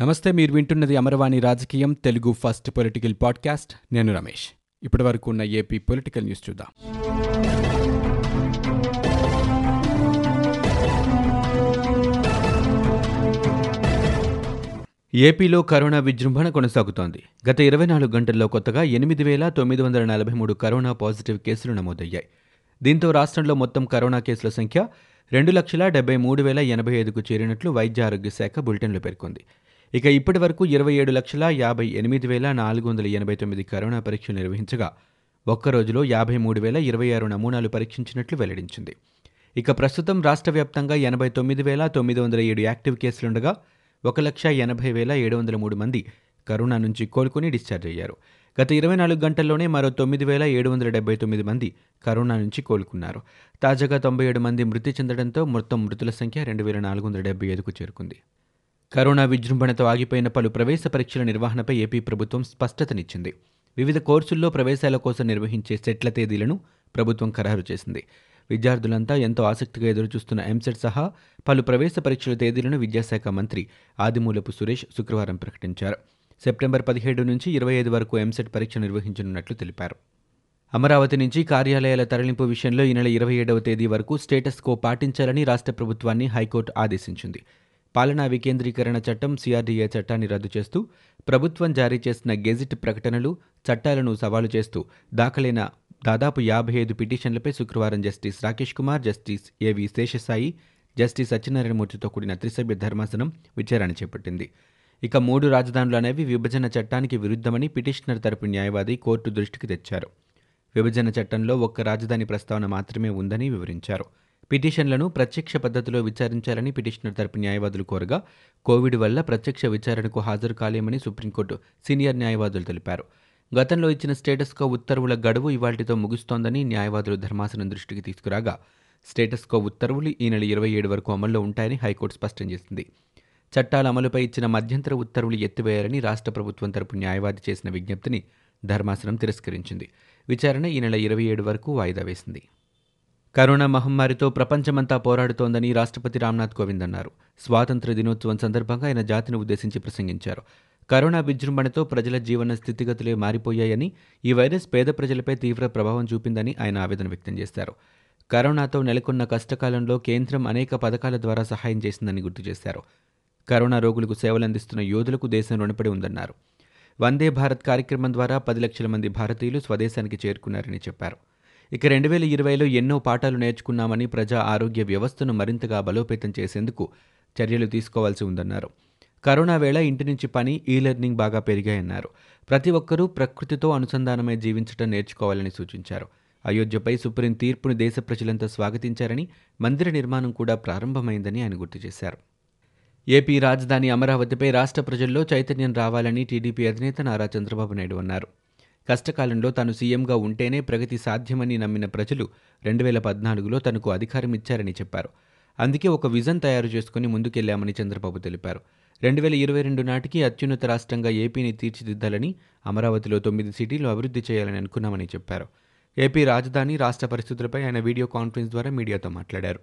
నమస్తే మీరు వింటున్నది అమరవాణి రాజకీయం తెలుగు ఫస్ట్ పొలిటికల్ పాడ్కాస్ట్. నేను రమేష్. ఇప్పటి వరకు ఉన్న ఏపీ పొలిటికల్ న్యూస్ చూద్దాం. ఏపీలో కరోనా విజృంభణ కొనసాగుతోంది. గత ఇరవై నాలుగు గంటల్లో కొత్తగా ఎనిమిది వేల తొమ్మిది వందల నలభై మూడు కరోనా పాజిటివ్ కేసులు నమోదయ్యాయి. దీంతో రాష్ట్రంలో మొత్తం కరోనా కేసుల సంఖ్య రెండు లక్షల డెబ్బై మూడు వేల ఎనభై ఐదుకు చేరినట్లు వైద్య ఆరోగ్య శాఖ బులెటిన్లో పేర్కొంది. ఇక ఇప్పటి వరకు ఇరవై ఏడు లక్షల యాభై ఎనిమిది వేల నాలుగు వందల ఎనభై తొమ్మిది కరోనా పరీక్షలు నిర్వహించగా ఒక్క రోజులో యాభై మూడు వేల ఇరవై ఆరు నమూనాలు పరీక్షించినట్లు వెల్లడించింది. ఇక ప్రస్తుతం రాష్ట్ర వ్యాప్తంగా ఎనభై తొమ్మిది వేల తొమ్మిది వందల ఏడు యాక్టివ్ కేసులుండగా ఒక లక్ష ఎనభై వేల ఏడు వందల మూడు మంది కరోనా నుంచి కోలుకుని డిశ్చార్జ్ అయ్యారు. గత ఇరవై నాలుగు గంటల్లోనే మరో తొమ్మిది వేల ఏడు వందల డెబ్బై తొమ్మిది మంది కరోనా నుంచి కోలుకున్నారు. తాజాగా తొంభై ఏడు మంది మృతి చెందడంతో మొత్తం మృతుల సంఖ్య రెండు వేల నాలుగు వందల డెబ్బై ఐదుకు చేరుకుంది. కరోనా విజృంభణతో ఆగిపోయిన పలు ప్రవేశ పరీక్షల నిర్వహణపై ఏపీ ప్రభుత్వం స్పష్టతనిచ్చింది. వివిధ కోర్సుల్లో ప్రవేశాల కోసం నిర్వహించే సెట్ల తేదీలను ప్రభుత్వం ఖరారు చేసింది. విద్యార్థులంతా ఎంతో ఆసక్తిగా ఎదురుచూస్తున్న ఎంసెట్ సహా పలు ప్రవేశ పరీక్షల తేదీలను విద్యాశాఖ మంత్రి ఆదిమూలపు సురేష్ శుక్రవారం ప్రకటించారు. సెప్టెంబర్ పదిహేడు నుంచి ఇరవై ఐదు వరకు ఎంసెట్ పరీక్ష నిర్వహించనున్నట్లు తెలిపారు. అమరావతి నుంచి కార్యాలయాల తరలింపు విషయంలో ఈ నెల ఇరవై ఏడవ తేదీ వరకు స్టేటస్ కో పాటించాలని రాష్ట్ర ప్రభుత్వాన్ని హైకోర్టు ఆదేశించింది. పాలనా వికేంద్రీకరణ చట్టం సిఆర్డీఏ చట్టాన్ని రద్దు చేస్తూ ప్రభుత్వం జారీ చేసిన గెజిట్ ప్రకటనలు చట్టాలను సవాలు చేస్తూ దాఖలైన దాదాపు యాభై ఐదు పిటిషన్లపై శుక్రవారం జస్టిస్ రాకేష్ కుమార్ జస్టిస్ ఏవి శేషసాయి జస్టిస్ సత్యనారాయణమూర్తితో కూడిన త్రిసభ్య ధర్మాసనం విచారణ చేపట్టింది. ఇక మూడు రాజధానులు అనేవి విభజన చట్టానికి విరుద్ధమని పిటిషనర్ తరపు న్యాయవాది కోర్టు దృష్టికి తెచ్చారు. విభజన చట్టంలో ఒక్క రాజధాని ప్రస్తావన మాత్రమే ఉందని వివరించారు. పిటిషన్లను ప్రత్యక్ష పద్ధతిలో విచారించాలని పిటిషనర్ తరపు న్యాయవాదులు కోరగా కోవిడ్ వల్ల ప్రత్యక్ష విచారణకు హాజరు కాలేమని సుప్రీంకోర్టు సీనియర్ న్యాయవాదులు తెలిపారు. గతంలో ఇచ్చిన స్టేటస్కో ఉత్తర్వుల గడువు ఇవాటితో ముగుస్తోందని న్యాయవాదులు ధర్మాసనం దృష్టికి తీసుకురాగా స్టేటస్కో ఉత్తర్వులు ఈ నెల ఇరవై ఏడు వరకు అమల్లో ఉంటాయని హైకోర్టు స్పష్టం చేసింది. చట్టాల అమలుపై ఇచ్చిన మధ్యంతర ఉత్తర్వులు ఎత్తివేయాలని రాష్ట్ర ప్రభుత్వం తరపు న్యాయవాది చేసిన విజ్ఞప్తిని ధర్మాసనం తిరస్కరించింది. విచారణ ఈ నెల ఇరవై ఏడు వరకు వాయిదా వేసింది. కరోనా మహమ్మారితో ప్రపంచమంతా పోరాడుతోందని రాష్ట్రపతి రామ్నాథ్ కోవింద్ అన్నారు. స్వాతంత్ర దినోత్సవం సందర్భంగా ఆయన జాతిని ఉద్దేశించి ప్రసంగించారు. కరోనా విజృంభణతో ప్రజల జీవన స్థితిగతులే మారిపోయాయని ఈ వైరస్ పేద ప్రజలపై తీవ్ర ప్రభావం చూపిందని ఆయన ఆవేదన వ్యక్తం చేశారు. కరోనాతో నెలకొన్న కష్టకాలంలో కేంద్రం అనేక పథకాల ద్వారా సహాయం చేసిందని గుర్తు చేశారు. కరోనా రోగులకు సేవలందిస్తున్న యోధులకు దేశం రుణపడి ఉందన్నారు. వందే భారత్ కార్యక్రమం ద్వారా పది లక్షల మంది భారతీయులు స్వదేశానికి చేరుకున్నారని చెప్పారు. ఇక రెండు వేల ఇరవైలో ఎన్నో పాఠాలు నేర్చుకున్నామని ప్రజా ఆరోగ్య వ్యవస్థను మరింతగా బలోపేతం చేసేందుకు చర్యలు తీసుకోవాల్సి ఉందన్నారు. కరోనా వేళ ఇంటి నుంచి పని ఈ లెర్నింగ్ బాగా పెరిగాయన్నారు. ప్రతి ఒక్కరూ ప్రకృతితో అనుసంధానమై జీవించడం నేర్చుకోవాలని సూచించారు. అయోధ్యపై సుప్రీం తీర్పును దేశ ప్రజలంతా స్వాగతించారని మందిర నిర్మాణం కూడా ప్రారంభమైందని ఆయన గుర్తు చేశారు. ఏపీ రాజధాని అమరావతిపై రాష్ట్ర ప్రజల్లో చైతన్యం రావాలని టీడీపీ అధినేత నారా చంద్రబాబు నాయుడు అన్నారు. కష్టకాలంలో తాను సీఎంగా ఉంటేనే ప్రగతి సాధ్యమని నమ్మిన ప్రజలు రెండు వేల పద్నాలుగులో తనకు అధికారం ఇచ్చారని చెప్పారు. అందుకే ఒక విజన్ తయారు చేసుకుని ముందుకెళ్ళామని చంద్రబాబు తెలిపారు. రెండు వేల ఇరవై రెండు నాటికి అత్యున్నత రాష్ట్రంగా ఏపీని తీర్చిదిద్దాలని అమరావతిలో తొమ్మిది సిటీలు అభివృద్ధి చేయాలని అనుకున్నామని చెప్పారు. ఏపీ రాజధాని రాష్ట్ర పరిస్థితులపై ఆయన వీడియో కాన్ఫరెన్స్ ద్వారా మీడియాతో మాట్లాడారు.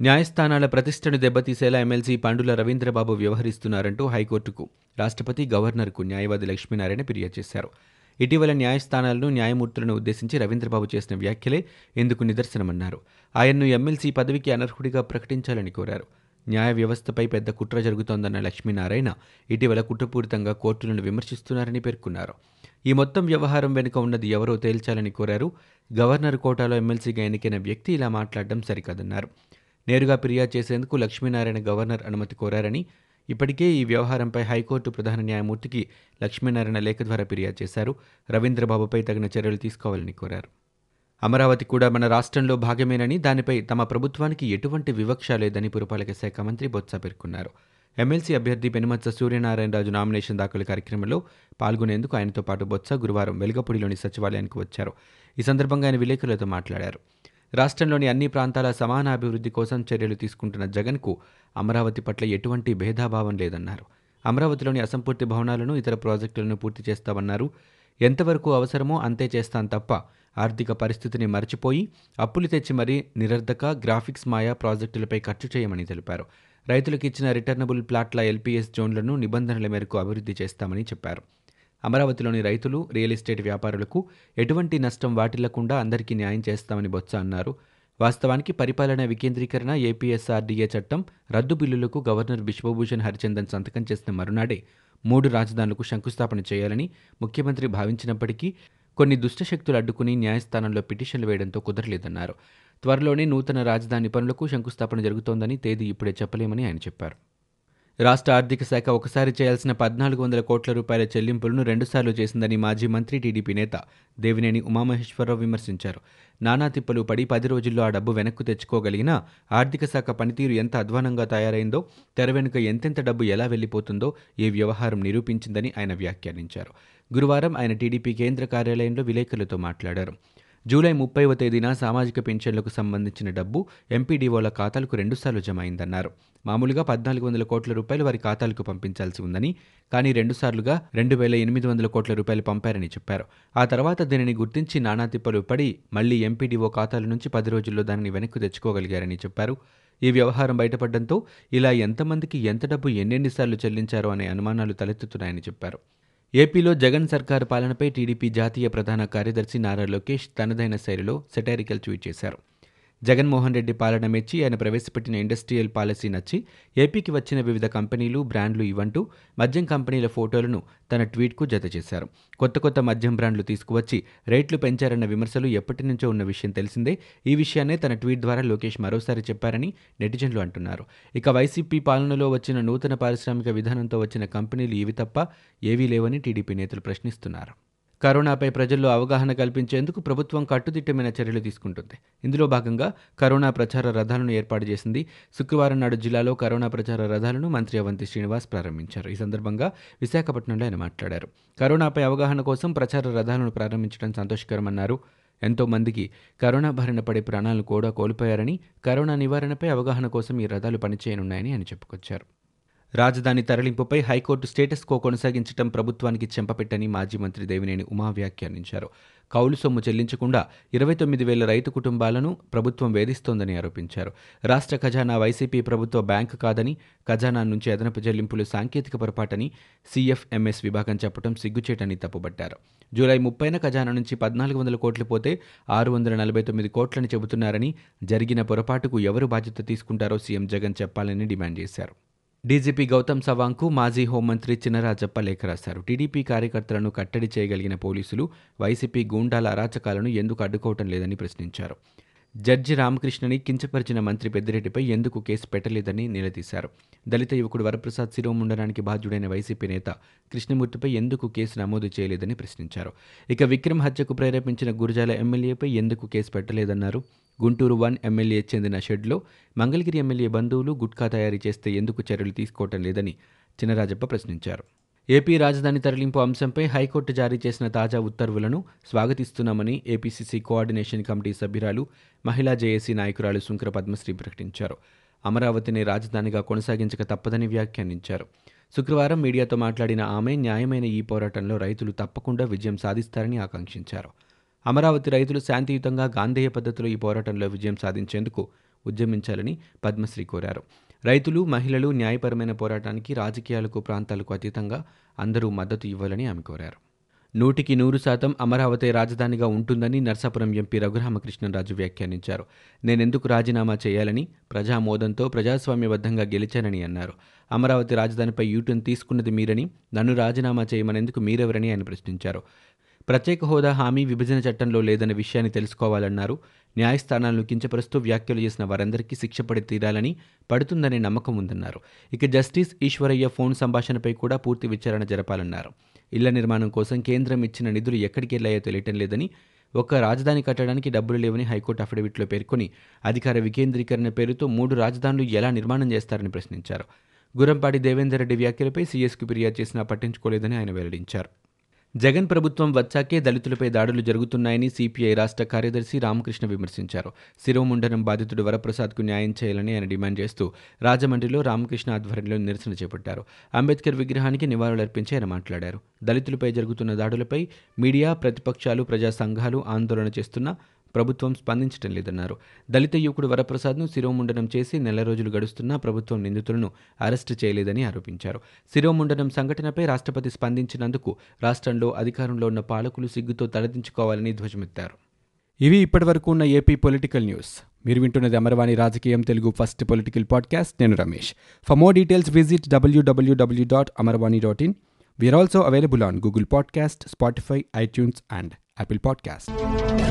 న్యాయస్థానాల ప్రతిష్టను దెబ్బతీసేలా ఎమ్మెల్సీ పండుల రవీంద్రబాబు వ్యవహరిస్తున్నారంటూ హైకోర్టుకు రాష్ట్రపతి గవర్నర్కు న్యాయవాది లక్ష్మీనారాయణ ఫిర్యాదు చేశారు. ఇటీవల న్యాయస్థానాలను న్యాయమూర్తులను ఉద్దేశించి రవీంద్రబాబు చేసిన వ్యాఖ్యలే ఇందుకు నిదర్శనమన్నారు. ఆయన్ను ఎమ్మెల్సీ పదవికి అనర్హుడిగా ప్రకటించాలని కోరారు. న్యాయ వ్యవస్థపై పెద్ద కుట్ర జరుగుతోందన్న లక్ష్మీనారాయణ ఇటీవల కుట్రపూరితంగా కోర్టులను విమర్శిస్తున్నారని పేర్కొన్నారు. ఈ మొత్తం వ్యవహారం వెనుక ఉన్నది ఎవరో తేల్చాలని కోరారు. గవర్నర్ కోటాలో ఎమ్మెల్సీగా ఎన్నికైన వ్యక్తి ఇలా మాట్లాడడం సరికాదన్నారు. నేరుగా ఫిర్యాదు చేసేందుకు లక్ష్మీనారాయణ గవర్నర్ అనుమతి కోరారని ఇప్పటికే ఈ వ్యవహారంపై హైకోర్టు ప్రధాన న్యాయమూర్తికి లక్ష్మీనారాయణ లేఖ ద్వారా ఫిర్యాదు చేశారు. రవీంద్రబాబుపై తగిన చర్యలు తీసుకోవాలని కోరారు. అమరావతి కూడా మన రాష్ట్రంలో భాగమేనని దానిపై తమ ప్రభుత్వానికి ఎటువంటి వివక్ష లేదని పురపాలక శాఖ మంత్రి బొత్స పేర్కొన్నారు. ఎమ్మెల్సీ అభ్యర్థి పెనుమత్స సూర్యనారాయణరాజు నామినేషన్ దాఖలు కార్యక్రమంలో పాల్గొనేందుకు ఆయనతో పాటు బొత్స గురువారం వెలుగపూడిలోని సచివాలయానికి వచ్చారు. ఈ సందర్భంగా ఆయన విలేకరులతో మాట్లాడారు. రాష్ట్రంలోని అన్ని ప్రాంతాల సమాన అభివృద్ధి కోసం చర్యలు తీసుకుంటున్న జగన్కు అమరావతి పట్ల ఎటువంటి భేదాభావం లేదన్నారు. అమరావతిలోని అసంపూర్తి భవనాలను ఇతర ప్రాజెక్టులను పూర్తి చేస్తామన్నారు. ఎంతవరకు అవసరమో అంతే చేస్తాం తప్ప ఆర్థిక పరిస్థితిని మరచిపోయి అప్పులు తెచ్చి మరీ నిరర్ధక గ్రాఫిక్స్ మాయా ప్రాజెక్టులపై ఖర్చు చేయమని తెలిపారు. రైతులకు ఇచ్చిన రిటర్నబుల్ ప్లాట్ల ఎల్పీఎస్ జోన్లను నిబంధనల మేరకు అభివృద్ధి చేస్తామని చెప్పారు. అమరావతిలోని రైతులు రియల్ ఎస్టేట్ వ్యాపారులకు ఎటువంటి నష్టం వాటిల్లకుండా అందరికీ న్యాయం చేస్తామని బొత్స అన్నారు. వాస్తవానికి పరిపాలన వికేంద్రీకరణ ఏపీఎస్ఆర్డీఏ చట్టం రద్దు బిల్లులకు గవర్నర్ బిశ్వభూషణ్ హరిచందన్ సంతకం చేసిన మరునాడే మూడు రాజధానులకు శంకుస్థాపన చేయాలని ముఖ్యమంత్రి భావించినప్పటికీ కొన్ని దుష్టశక్తులు అడ్డుకుని న్యాయస్థానంలో పిటిషన్లు వేయడంతో కుదరలేదన్నారు. త్వరలోనే నూతన రాజధాని పనులకు శంకుస్థాపన జరుగుతోందని తేదీ ఇప్పుడే చెప్పలేమని ఆయన చెప్పారు. రాష్ట్ర ఆర్థిక శాఖ ఒకసారి చేయాల్సిన పద్నాలుగు వందల కోట్ల రూపాయల చెల్లింపులను రెండుసార్లు చేసిందని మాజీ మంత్రి టీడీపీ నేత దేవినేని ఉమామహేశ్వరరావు విమర్శించారు. నానా తిప్పలు పడి పది రోజుల్లో ఆ డబ్బు వెనక్కు తెచ్చుకోగలిగినా ఆర్థిక శాఖ పనితీరు ఎంత అధ్వానంగా తయారైందో తెర వెనుక ఎంతెంత డబ్బు ఎలా వెళ్ళిపోతుందో ఈ వ్యవహారం నిరూపించిందని ఆయన వ్యాఖ్యానించారు. గురువారం ఆయన టీడీపీ కేంద్ర కార్యాలయంలో విలేకరులతో మాట్లాడారు. జూలై ముప్పైవ తేదీన సామాజిక పింఛన్లకు సంబంధించిన డబ్బు ఎంపీడీఓల ఖాతాలకు రెండుసార్లు జమ అయిందన్నారు మామూలుగా పద్నాలుగు వందల కోట్ల రూపాయలు వారి ఖాతాలకు పంపించాల్సి ఉందని కానీ రెండుసార్లుగా రెండు వేల ఎనిమిది వందల కోట్ల రూపాయలు పంపారని చెప్పారు. ఆ తర్వాత దీనిని గుర్తించి నానా తిప్పలు పడి మళ్ళీ ఎంపీడీఓ ఖాతాల నుంచి పది రోజుల్లో దానిని వెనక్కు తెచ్చుకోగలిగారని చెప్పారు. ఈ వ్యవహారం బయటపడడంతో ఇలా ఎంతమందికి ఎంత డబ్బు ఎన్నెన్నిసార్లు చెల్లించారో అనే అనుమానాలు తలెత్తుతున్నాయని చెప్పారు. ఏపీలో జగన్ సర్కారు పాలనపై టీడీపీ జాతీయ ప్రధాన కార్యదర్శి నారా లోకేష్ తనదైన శైలిలో సెటారికల్ ట్వీట్ చేశారు. జగన్మోహన్ రెడ్డి పాలన మెచ్చి ఆయన ప్రవేశపెట్టిన ఇండస్ట్రియల్ పాలసీ నచ్చి ఏపీకి వచ్చిన వివిధ కంపెనీలు బ్రాండ్లు ఇవ్వంటూ మద్యం కంపెనీల ఫోటోలను తన ట్వీట్కు జత చేశారు. కొత్త కొత్త మద్యం బ్రాండ్లు తీసుకువచ్చి రేట్లు పెంచారన్న విమర్శలు ఎప్పటి నుంచో ఉన్న విషయం తెలిసిందే. ఈ విషయాన్నే తన ట్వీట్ ద్వారా లోకేష్ మరోసారి చెప్పారని నెటిజన్లు అంటున్నారు. ఇక వైసీపీ పాలనలో వచ్చిన నూతన పారిశ్రామిక విధానంతో వచ్చిన కంపెనీలు ఇవి తప్ప ఏవీ లేవని టీడీపీ నేతలు ప్రశ్నిస్తున్నారు. కరోనాపై ప్రజల్లో అవగాహన కల్పించేందుకు ప్రభుత్వం కట్టుదిట్టమైన చర్యలు తీసుకుంటుంది. ఇందులో భాగంగా కరోనా ప్రచార రథాలను ఏర్పాటు చేసింది. శుక్రవారం నాడు జిల్లాలో కరోనా ప్రచార రథాలను మంత్రి అవంతి శ్రీనివాస్ ప్రారంభించారు. ఈ సందర్భంగా విశాఖపట్నంలో ఆయన మాట్లాడారు. కరోనాపై అవగాహన కోసం ప్రచార రథాలను ప్రారంభించడం సంతోషకరమన్నారు. ఎంతో మందికి కరోనా బారిన పడే ప్రాణాలను కూడా కోల్పోయారని కరోనా నివారణపై అవగాహన కోసం ఈ రథాలు పనిచేయనున్నాయని ఆయన చెప్పుకొచ్చారు. రాజధాని తరలింపుపై హైకోర్టు స్టేటస్ కో కొనసాగించడం ప్రభుత్వానికి చెంపపెట్టని మాజీ మంత్రి దేవినేని ఉమా వ్యాఖ్యానించారు. కౌలు సొమ్ము చెల్లించకుండా ఇరవై తొమ్మిది వేల రైతు కుటుంబాలను ప్రభుత్వం వేధిస్తోందని ఆరోపించారు. రాష్ట్ర ఖజానా వైసీపీ ప్రభుత్వ బ్యాంకు కాదని ఖజానా నుంచి అదనపు చెల్లింపులు సాంకేతిక పొరపాటని సీఎఫ్ఎంఎస్ విభాగం చెప్పడం సిగ్గుచేటని తప్పుబట్టారు. జూలై ముప్పైన ఖజానా నుంచి పద్నాలుగు వందల కోట్లు పోతే ఆరు వందల నలభై తొమ్మిది కోట్లని చెబుతున్నారని జరిగిన పొరపాటుకు ఎవరు బాధ్యత తీసుకుంటారో సీఎం జగన్ చెప్పాలని డిమాండ్ చేశారు. డీజీపీ గౌతమ్ సవాంగ్కు మాజీ హోంమంత్రి చినరాజప్ప లేఖ రాశారు. టీడీపీ కార్యకర్తలను కట్టడి చేయగలిగిన పోలీసులు వైసీపీ గూండాల అరాచకాలను ఎందుకు అడ్డుకోవటం లేదని ప్రశ్నించారు. జడ్జి రామకృష్ణని కించపరిచిన మంత్రి పెద్దిరెడ్డిపై ఎందుకు కేసు పెట్టలేదని నిలదీశారు. దళిత యువకుడు వరప్రసాద్ శిరోముండనానికి బాధ్యుడైన వైసీపీ నేత కృష్ణమూర్తిపై ఎందుకు కేసు నమోదు చేయలేదని ప్రశ్నించారు. ఇక విక్రమ్ హత్యకు ప్రేరేపించిన గురజాల ఎమ్మెల్యేపై ఎందుకు కేసు పెట్టలేదన్నారు. గుంటూరు వన్ ఎమ్మెల్యే చెందిన షెడ్లో మంగళగిరి ఎమ్మెల్యే బంధువులు గుట్కా తయారీ చేస్తే ఎందుకు చర్యలు తీసుకోవటం లేదని చినరాజప్ప ప్రశ్నించారు. ఏపీ రాజధాని తరలింపు అంశంపై హైకోర్టు జారీ చేసిన తాజా ఉత్తర్వులను స్వాగతిస్తున్నామని ఏపీసీసీ కోఆర్డినేషన్ కమిటీ సభ్యురాలు మహిళా జేఏసీ నాయకురాలు శుంకర పద్మశ్రీ ప్రకటించారు. అమరావతిని రాజధానిగా కొనసాగించక తప్పదని వ్యాఖ్యానించారు. శుక్రవారం మీడియాతో మాట్లాడిన ఆమె న్యాయమైన ఈ పోరాటంలో రైతులు తప్పకుండా విజయం సాధిస్తారని ఆకాంక్షించారు. అమరావతి రైతులు శాంతియుతంగా గాంధేయ పద్ధతిలో ఈ పోరాటంలో విజయం సాధించేందుకు ఉద్యమించాలని పద్మశ్రీ కోరారు. రైతులు మహిళలు న్యాయపరమైన పోరాటానికి రాజకీయాలకు ప్రాంతాలకు అతీతంగా అందరూ మద్దతు ఇవ్వాలని ఆమె కోరారు. నూటికి నూరు శాతం అమరావతి రాజధానిగా ఉంటుందని నర్సాపురం ఎంపీ రఘురామకృష్ణరాజు వ్యాఖ్యానించారు. నేనెందుకు రాజీనామా చేయాలని ప్రజామోదంతో ప్రజాస్వామ్యబద్ధంగా గెలిచానని అన్నారు. అమరావతి రాజధానిపై యూటర్న్ తీసుకున్నది మీరని నన్ను రాజీనామా చేయమనేందుకు మీరెవరని ఆయన ప్రశ్నించారు. ప్రత్యేక హోదా హామీ విభజన చట్టంలో లేదన్న విషయాన్ని తెలుసుకోవాలన్నారు. న్యాయస్థానాలను కించపరుస్తూ వ్యాఖ్యలు చేసిన వారందరికీ శిక్ష పడి తీరాలని పడుతుందనే నమ్మకం ఉందన్నారు. ఇక జస్టిస్ ఈశ్వరయ్య ఫోన్ సంభాషణపై కూడా పూర్తి విచారణ జరపాలన్నారు. ఇళ్ళ నిర్మాణం కోసం కేంద్రం ఇచ్చిన నిధులు ఎక్కడికి వెళ్ళాయో తెలియటం లేదని ఒక్క రాజధాని కట్టడానికి డబ్బులు లేవని హైకోర్టు అఫిడవిట్లో పేర్కొని అధికార వికేంద్రీకరణ పేరుతో మూడు రాజధానులు ఎలా నిర్మాణం చేస్తారని ప్రశ్నించారు. గురంపాటి దేవేందర్ రెడ్డి వ్యాఖ్యలపై సీఎస్కు ఫిర్యాదు చేసినా పట్టించుకోలేదని ఆయన వెల్లడించారు. జగన్ ప్రభుత్వం వచ్చాకే దళితులపై దాడులు జరుగుతున్నాయని సిపిఐ రాష్ట్ర కార్యదర్శి రామకృష్ణ విమర్శించారు. శిరోముండనం బాధితుడు వరప్రసాద్కు న్యాయం చేయాలని ఆయన డిమాండ్ చేస్తూ రాజమండ్రిలో రామకృష్ణ ఆధ్వర్యంలో నిరసన చేపట్టారు. అంబేద్కర్ విగ్రహానికి నివాళులర్పించి ఆయన మాట్లాడారు. దళితులపై జరుగుతున్న దాడులపై మీడియా ప్రతిపక్షాలు ప్రజా సంఘాలు ఆందోళన చేస్తున్నా ప్రభుత్వం స్పందించడం లేదన్నారు. దళిత యువకుడు వరప్రసాద్ను శిరోముండనం చేసి నెల రోజులు గడుస్తున్నా ప్రభుత్వం నిందితులను అరెస్టు చేయలేదని ఆరోపించారు. శిరోముండనం సంఘటనపై రాష్ట్రపతి స్పందించినందుకు రాష్ట్రంలో అధికారంలో ఉన్న పాలకులు సిగ్గుతో తలదించుకోవాలని ధ్వజమెత్తారు. ఇవి ఇప్పటివరకు ఉన్న ఏపీ పొలిటికల్ న్యూస్. మీరు వింటున్నది అమర్వాణి రాజకీయం తెలుగు ఫస్ట్ పొలిటికల్ పాడ్కాస్ట్. నేను Ramesh. For more details visit WWW dot Amarvani dot in we are also available on Google podcast Spotify iTunes and Apple podcast